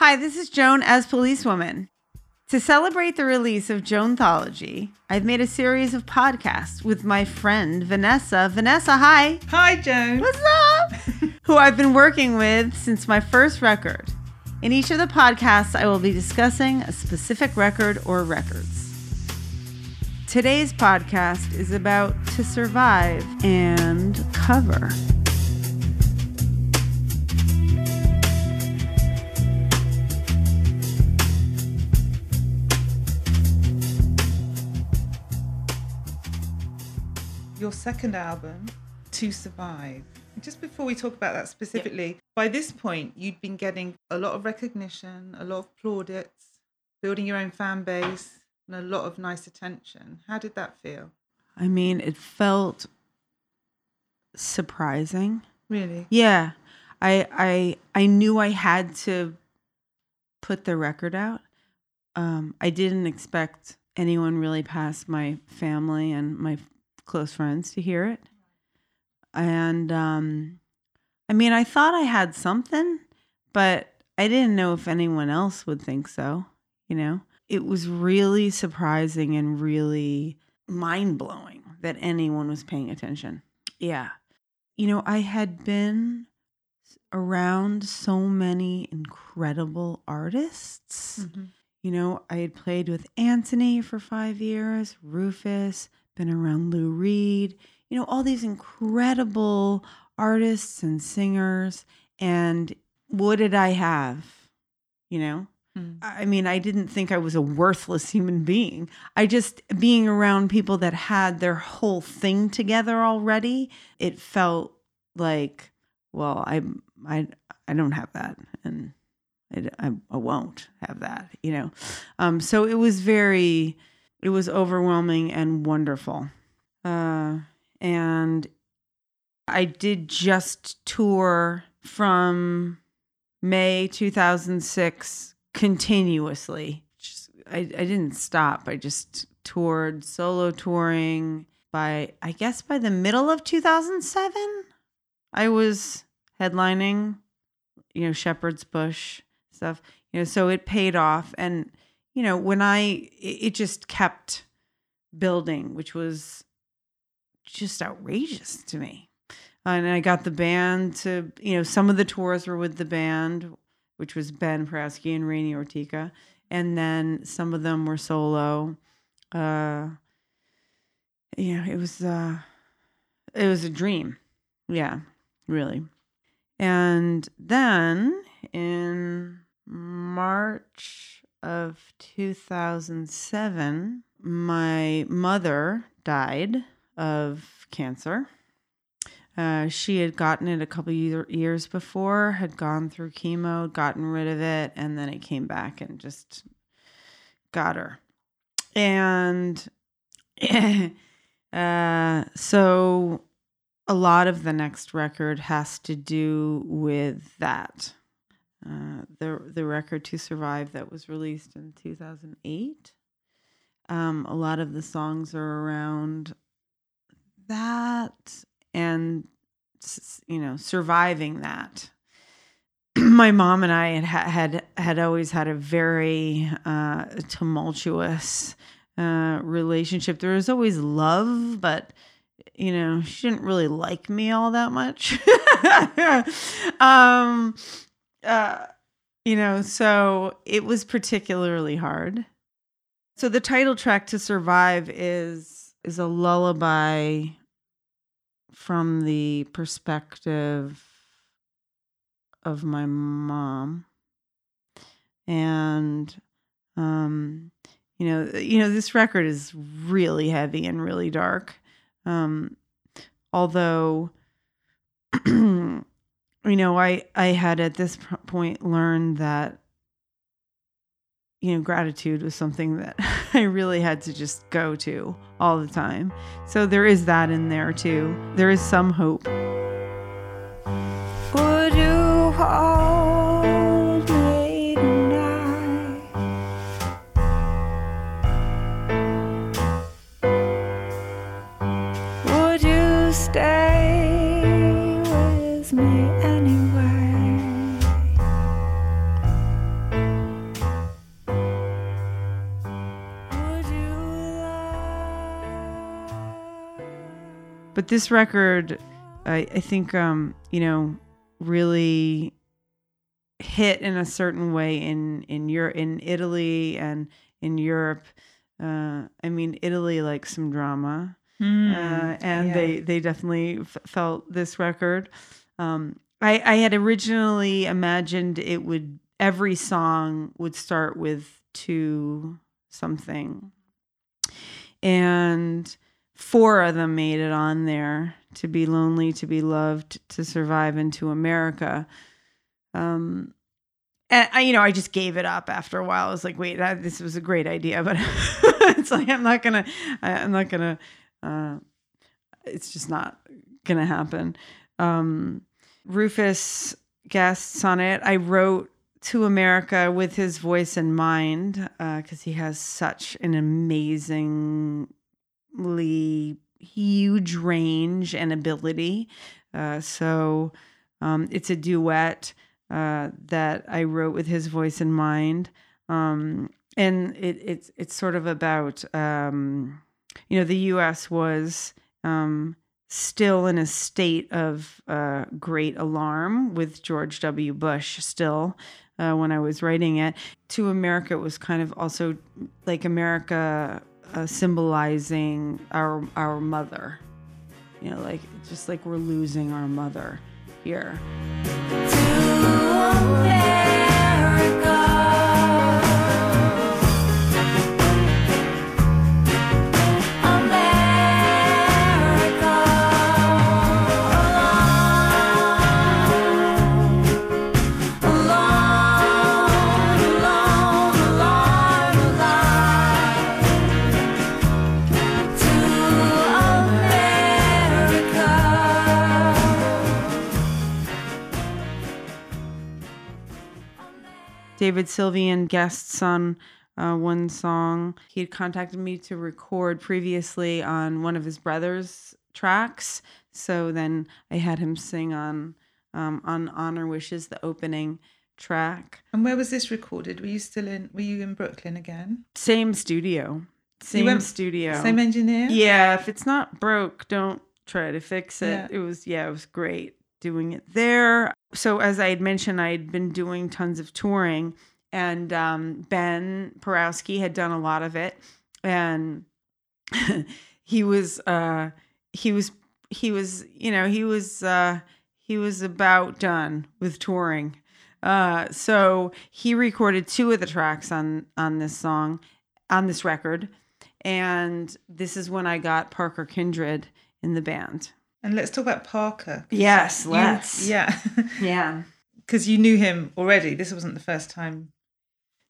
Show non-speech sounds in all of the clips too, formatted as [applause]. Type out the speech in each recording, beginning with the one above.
Hi, this is Joan as Policewoman. To celebrate the release of Joanthology, I've made a series of podcasts with my friend Vanessa. Vanessa, hi. Hi, Joan. What's up? [laughs] Who I've been working with since my first record. In each of the podcasts, I will be discussing a specific record or records. Today's podcast is about To Survive and Cover. Your second album, To Survive. Just before we talk about that specifically, by this point, you'd been getting a lot of recognition, a lot of plaudits, building your own fan base, and a lot of nice attention. How did that feel? I mean, it felt surprising. Really? Yeah. I I I knew I had to put the record out. Um, I didn't expect anyone really past my family and my close friends to hear it. And um, I mean, I thought I had something, but I didn't know if anyone else would think so, you know? It was really surprising and really mind blowing that anyone was paying attention. Yeah. You know, I had been around so many incredible artists. Mm-hmm. You know, I had played with Antony for five years, Rufus, been around Lou Reed, you know, all these incredible artists and singers. And what did I have? You know, Mm. I mean, I didn't think I was a worthless human being. I just, being around people that had their whole thing together already, it felt like, well, I, I, I don't have that. And I, I, I won't have that, you know? Um, so it was very, it was overwhelming and wonderful. Uh, and I did just tour from May 2006 continuously. I, I didn't stop. I just toured solo touring by, I guess, by the middle of 2007. I was headlining, you know, Shepherd's Bush stuff, you know, so it paid off. And, you know, when I, it, just kept building, which was just outrageous to me. And I got the band to, you know, some of the tours were with the band, which was Ben Perowsky and Rainy Orteca. And then some of them were solo. Uh, yeah, it was, uh, it was a dream. Yeah, really. And then in March of 2007, my mother died of cancer. Uh, she had gotten it a couple year, years before, had gone through chemo, gotten rid of it, and then it came back and just got her. And [laughs] uh, so a lot of the next record has to do with that. Uh, the the record to survive that was released in 2008 um, a lot of the songs are around that and you know surviving that. [clears throat] My mom and i had had had always had a very uh, tumultuous uh, relationship. There was always love but you know she didn't really like me all that much. [laughs] Um uh you know so it was particularly hard. So the title track to survive is is a lullaby from the perspective of my mom. And um you know you know this record is really heavy and really dark. Um although [clears throat] you know i i had at this point learned that you know, gratitude was something that [laughs] I really had to just go to all the time. So there is that in there too. There is some hope. But this record, I, I think, um, you know, really hit in a certain way in in your in Italy and in Europe. Uh, I mean, Italy likes some drama, Hmm. uh, and yeah. they they definitely f- felt this record. Um, I I had originally imagined it would every song would start with to something, and four of them made it on there to be lonely, to be loved, to survive, and to America. Um, and I, you know, I just gave it up after a while. I was like, wait, this was a great idea, but [laughs] it's like I'm not gonna, I, I'm not gonna. Uh, it's just not gonna happen. Um, Rufus guests on it. I wrote to America with his voice in mind because he has such an amazingly huge range and ability. Uh, so um, it's a duet uh, that I wrote with his voice in mind. Um, and it, it's it's sort of about um, you know the U.S. was um, still in a state of uh, great alarm with George W. Bush still uh, when I was writing it. To America, it was kind of also like America uh, symbolizing our our mother. You know, like just like we're losing our mother here. David Sylvian guests on uh, one song. He had contacted me to record previously on one of his brother's tracks. So then I had him sing on um, on Honor Wishes, the opening track. And where was this recorded? Were you still in? Were you in Brooklyn again? Same studio. Same went- studio. Same engineer. Yeah, if it's not broke, don't try to fix it. Yeah. It was yeah, it was great doing it there. So as I had mentioned, I had been doing tons of touring, and um, Ben Perowsky had done a lot of it, and [laughs] he was uh, he was he was you know he was uh, he was about done with touring. Uh, so he recorded two of the tracks on on this song, on this record, and this is when I got Parker Kindred in the band. And let's talk about Parker. Yes, You- let's. yeah, [laughs] Yeah. because you knew him already. This wasn't the first time,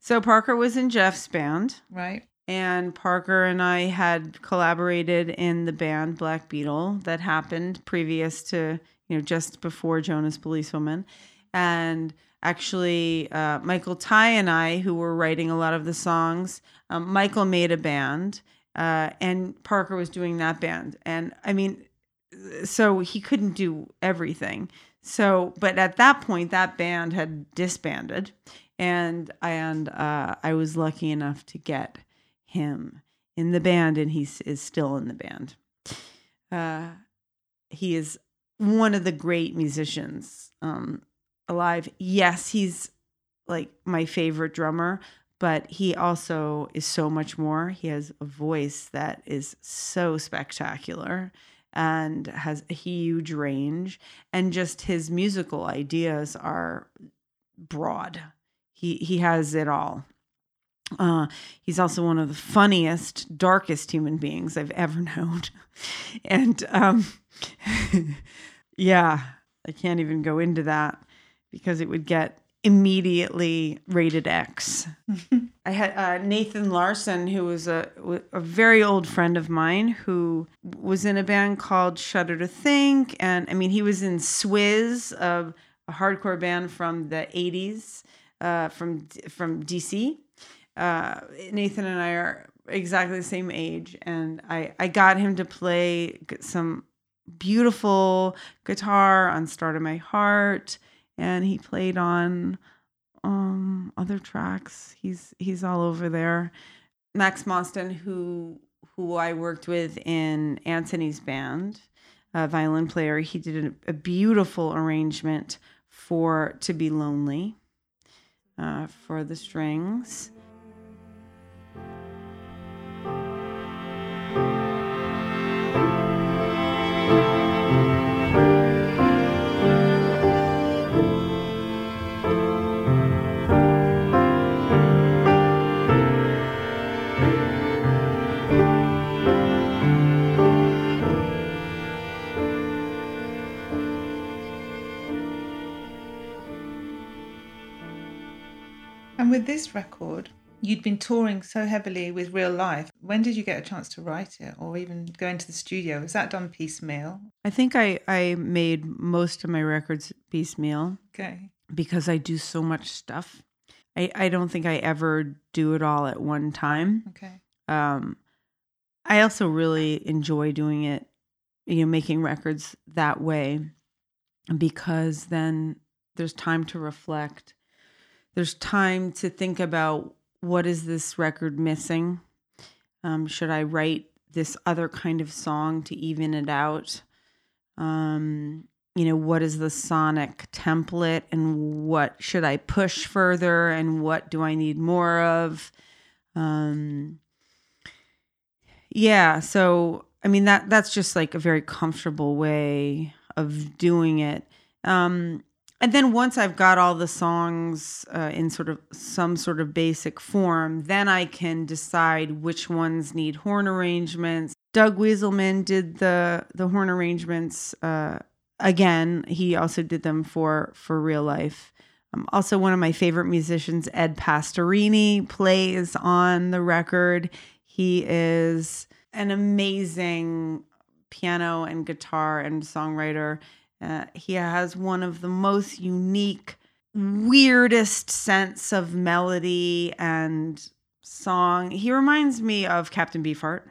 So Parker was in Jeff's band, right? and Parker and I had collaborated in the band Black Beetle that happened previous to, you know, just before Joan as Policewoman. And actually, uh, Michael Tighe and I, who were writing a lot of the songs, um, Michael made a band, uh, and Parker was doing that band. And I mean, so he couldn't do everything. So, but at that point, that band had disbanded, and and uh, I was lucky enough to get him in the band, and he is still in the band. Uh, he is one of the great musicians um, alive. Yes, he's like my favorite drummer, but he also is so much more. He has a voice that is so spectacular and has a huge range, and just his musical ideas are broad. He he has it all. Uh, he's also one of the funniest, darkest human beings I've ever [laughs] known, and um, [laughs] yeah, I can't even go into that because it would get immediately rated X. I had uh, Nathan Larson, who was a a very old friend of mine, who was in a band called Shudder to Think, and I mean, he was in Swiz, a hardcore band from the '80s, uh, from from DC. Uh, Nathan and I are exactly the same age, and I I got him to play some beautiful guitar on "Start of My Heart." And he played on um other tracks. He's he's all over there. Max Moston, who who I worked with in Antony's band, a violin player. He did a, beautiful arrangement for "To Be Lonely" uh, for the strings. With this record, you'd been touring so heavily with real life. When did you get a chance to write it or even go into the studio? Was that done piecemeal? I think I, I made most of my records piecemeal Okay. because I do so much stuff. I, I don't think I ever do it all at one time. Okay. Um, I also really enjoy doing it, you know, making records that way because then there's time to reflect. There's time to think about what is this record missing? Um, should I write this other kind of song to even it out? Um, you know, what is the sonic template and what should I push further and what do I need more of? Um, yeah, so I mean that that's just like a very comfortable way of doing it. Um, and then once I've got all the songs uh, in sort of some sort of basic form, then I can decide which ones need horn arrangements. Doug Wieselman did the the horn arrangements. Uh, again, he also did them for for real life. Um, also, one of my favorite musicians, Ed Pastorini, plays on the record. He is an amazing piano and guitar and songwriter. Uh, he has one of the most unique, weirdest sense of melody and song. He reminds me of Captain Beefheart,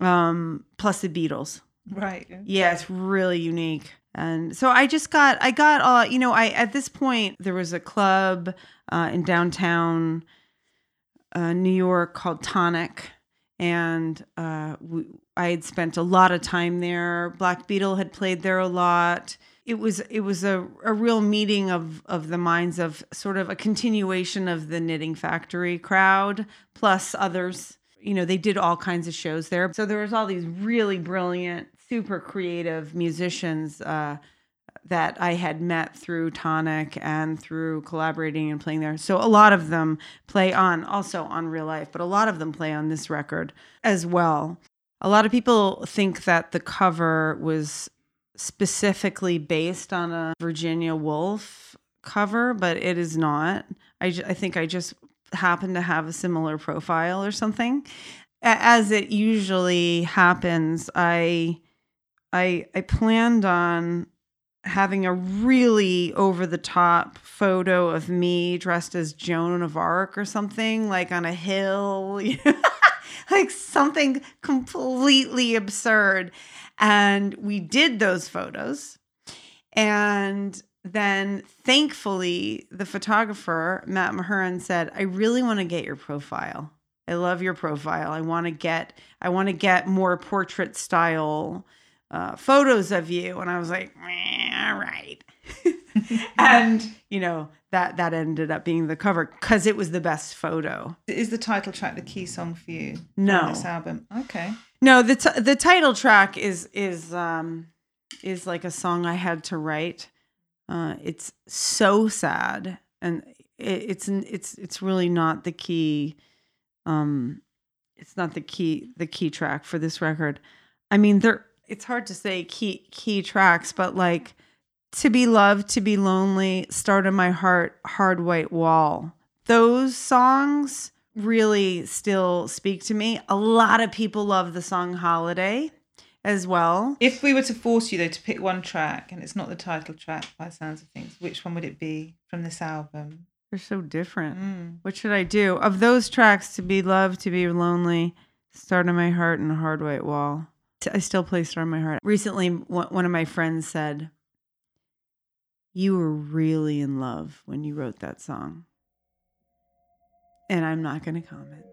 um, plus the Beatles. Right. Yeah, it's really unique. And so I just got, I got, uh, you know, I at this point there was a club uh, in downtown uh, New York called Tonic, and uh, we, I had spent a lot of time there. Black Beetle had played there a lot. It was it was a, a real meeting of of the minds of sort of a continuation of the Knitting Factory crowd plus others. You know, they did all kinds of shows there. So there was all these really brilliant, super creative musicians uh, that I had met through Tonic and through collaborating and playing there. So a lot of them play on also on real life, but a lot of them play on this record as well. A lot of people think that the cover was specifically based on a Virginia Woolf cover, but it is not. I, I think I just happen to have a similar profile or something. As it usually happens, I I I planned on having a really over the top photo of me dressed as Joan of Arc or something, like on a hill, [laughs] [laughs] like something completely absurd. And we did those photos. And then thankfully, the photographer, Matt Mahurin, said, I really want to get your profile. I love your profile. I want to get I want to get more portrait style uh, photos of you. And I was like, all right. [laughs] [laughs] and you know that that ended up being the cover because it was the best photo. Is the title track the key song for you? No. On this album. Okay. No, the t- the title track is is um is like a song I had to write. Uh, it's so sad, and it, it's it's it's really not the key. Um, it's not the key the key track for this record. I mean, there. It's hard to say key key tracks, but like to be loved, to be lonely, start in my heart, hard white wall. Those songs really still speak to me. A lot of people love the song Holiday as well. If we were to force you though to pick one track and it's not the title track by sounds of things, which one would it be from this album? They're so different. Mm. What should I do? Of those tracks, to be loved, to be lonely, start in my heart, and hard white wall. I still play Start in My Heart. Recently, one of my friends said, You were really in love when you wrote that song. And I'm not going to comment.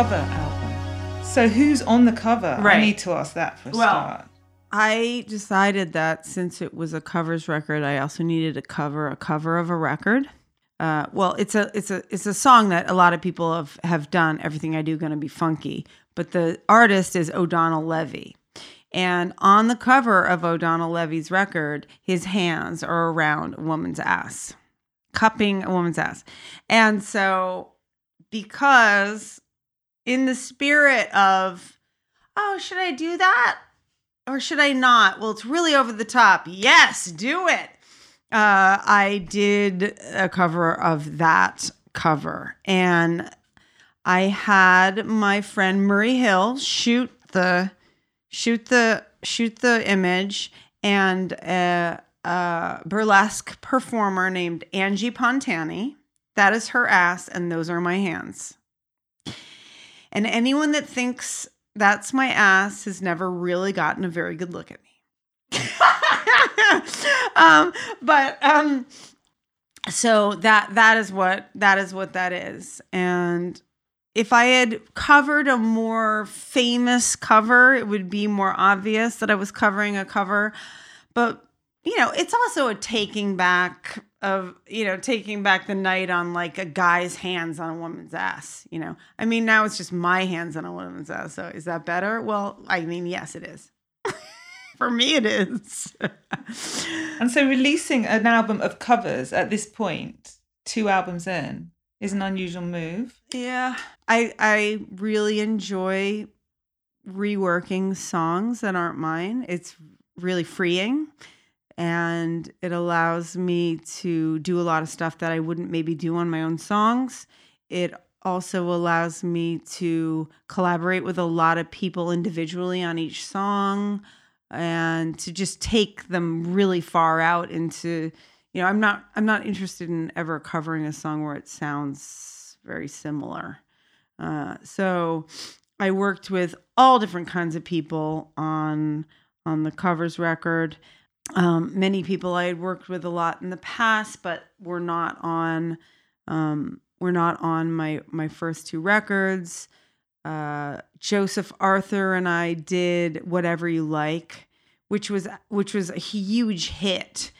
Cover album. So who's on the cover? I Right. need to ask that for a Well, start. I decided that since it was a covers record, I also needed to cover a cover of a record. Uh, well, it's a it's a it's a song that a lot of people have have done. Everything I do gonna be funky, but the artist is O'Donel Levy, and on the cover of O'Donel Levy's record, his hands are around a woman's ass, cupping a woman's ass, and so because in the spirit of oh should I do that or should I not? Well, it's really over the top. Yes, do it. Uh, I did a cover of that cover, and I had my friend Murray Hill shoot the shoot the shoot the image, and a, a burlesque performer named Angie Pontani. That is her ass, and those are my hands. And anyone that thinks that's my ass has never really gotten a very good look at me. [laughs] um, but um, so that that is what that is what that is. And if I had covered a more famous cover, it would be more obvious that I was covering a cover. But you know, it's also a taking back of you know taking back the night on like a guy's hands on a woman's ass. You know, I mean now it's just my hands on a woman's ass. So is that better? Well, I mean yes, it is. [laughs] For me, it is. [laughs] And so releasing an album of covers at this point, two albums in, is an unusual move. Yeah, I I really enjoy reworking songs that aren't mine. It's really freeing and it allows me to do a lot of stuff that I wouldn't maybe do on my own songs. It also allows me to collaborate with a lot of people individually on each song and to just take them really far out into you know i'm not i'm not interested in ever covering a song where it sounds very similar uh, so i worked with all different kinds of people on on the covers record um, many people i had worked with a lot in the past but were not on um, were not on my my first two records uh, Joseph Arthur and I did whatever you like, which was which was a huge hit.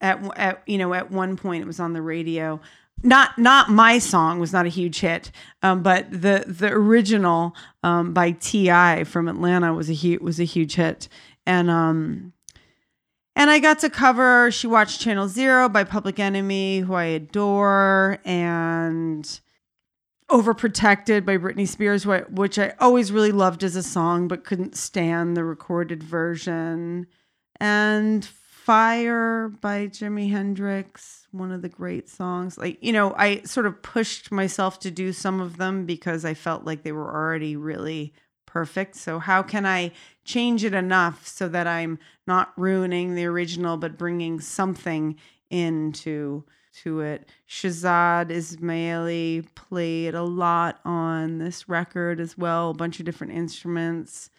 At, at you know at one point it was on the radio. Not not my song was not a huge hit, um, but the the original um, by T.I. from Atlanta was a huge was a huge hit, and um, and I got to cover She Watched Channel Zero by Public Enemy, who I adore, and Overprotected by Britney Spears, which I always really loved as a song, but couldn't stand the recorded version. And Fire by Jimi Hendrix, one of the great songs. Like, you know, I sort of pushed myself to do some of them because I felt like they were already really perfect. So, how can I change it enough so that I'm not ruining the original, but bringing something into to it. Shahzad Ismaily played a lot on this record as well, a bunch of different instruments.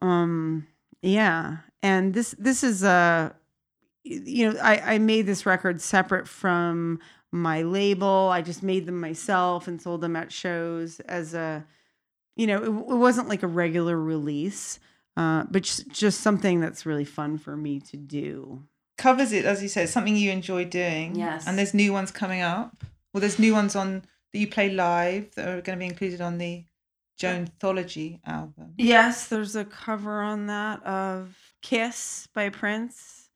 Um, yeah, and this this is a you know I I made this record separate from my label. I just made them myself and sold them at shows as a you know it, it wasn't like a regular release. Uh, but just, just something that's really fun for me to do. Covers it, as you said, something you enjoy doing. Yes. And there's new ones coming up. Well, there's new ones on that you play live that are going to be included on the Joan Thology album. Yes, there's a cover on that of Kiss by Prince.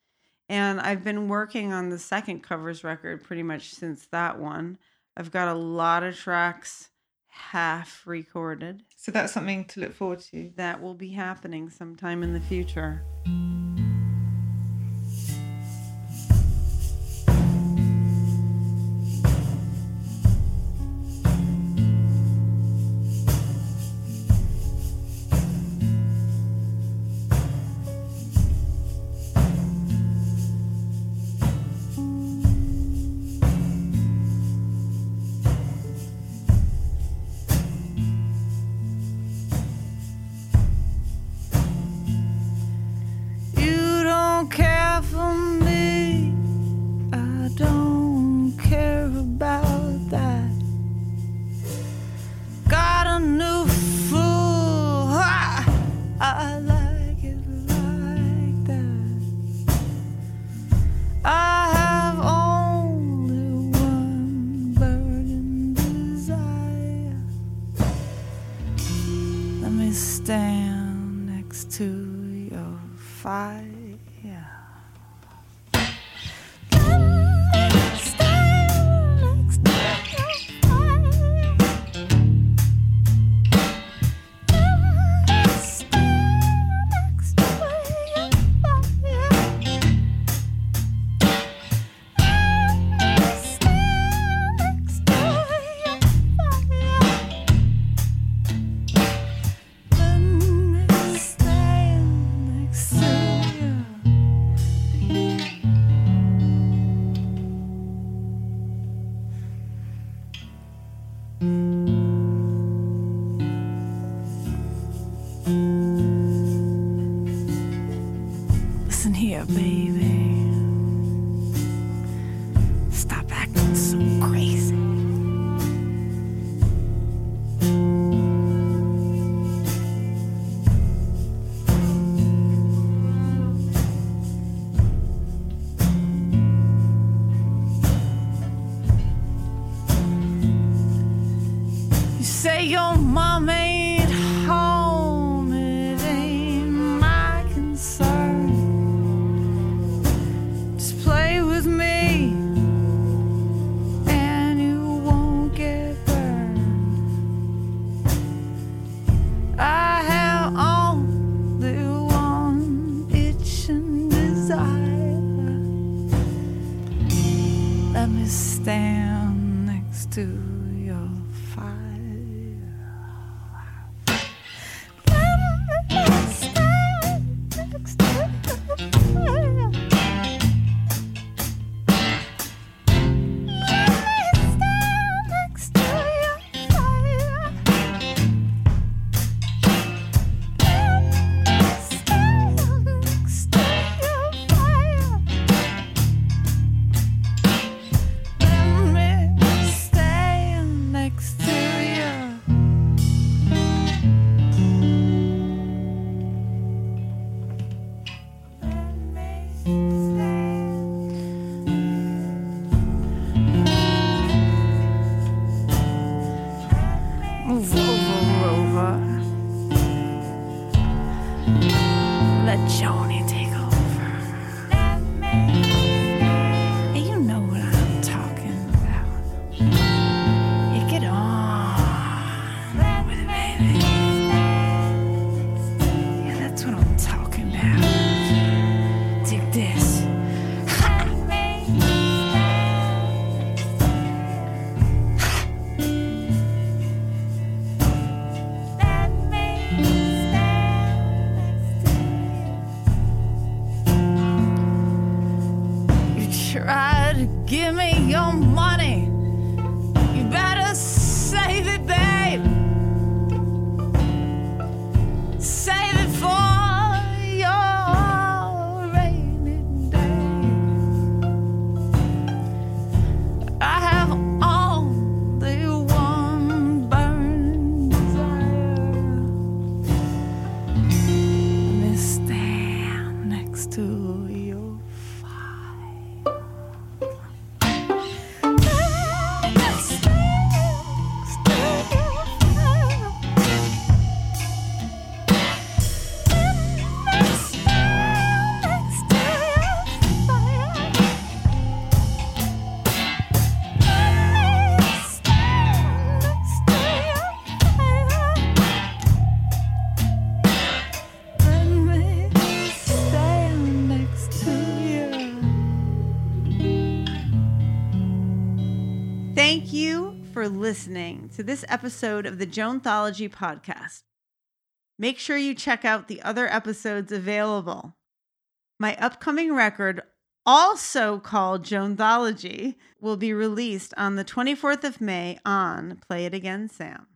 And I've been working on the second covers record pretty much since that one. I've got a lot of tracks half recorded. So that's something to look forward to. That will be happening sometime in the future. stand next to your fire. listening to this episode of the Joanthology podcast. Make sure you check out the other episodes available. My upcoming record, also called Joanthology, will be released on the 24th of May on Play It Again, Sam.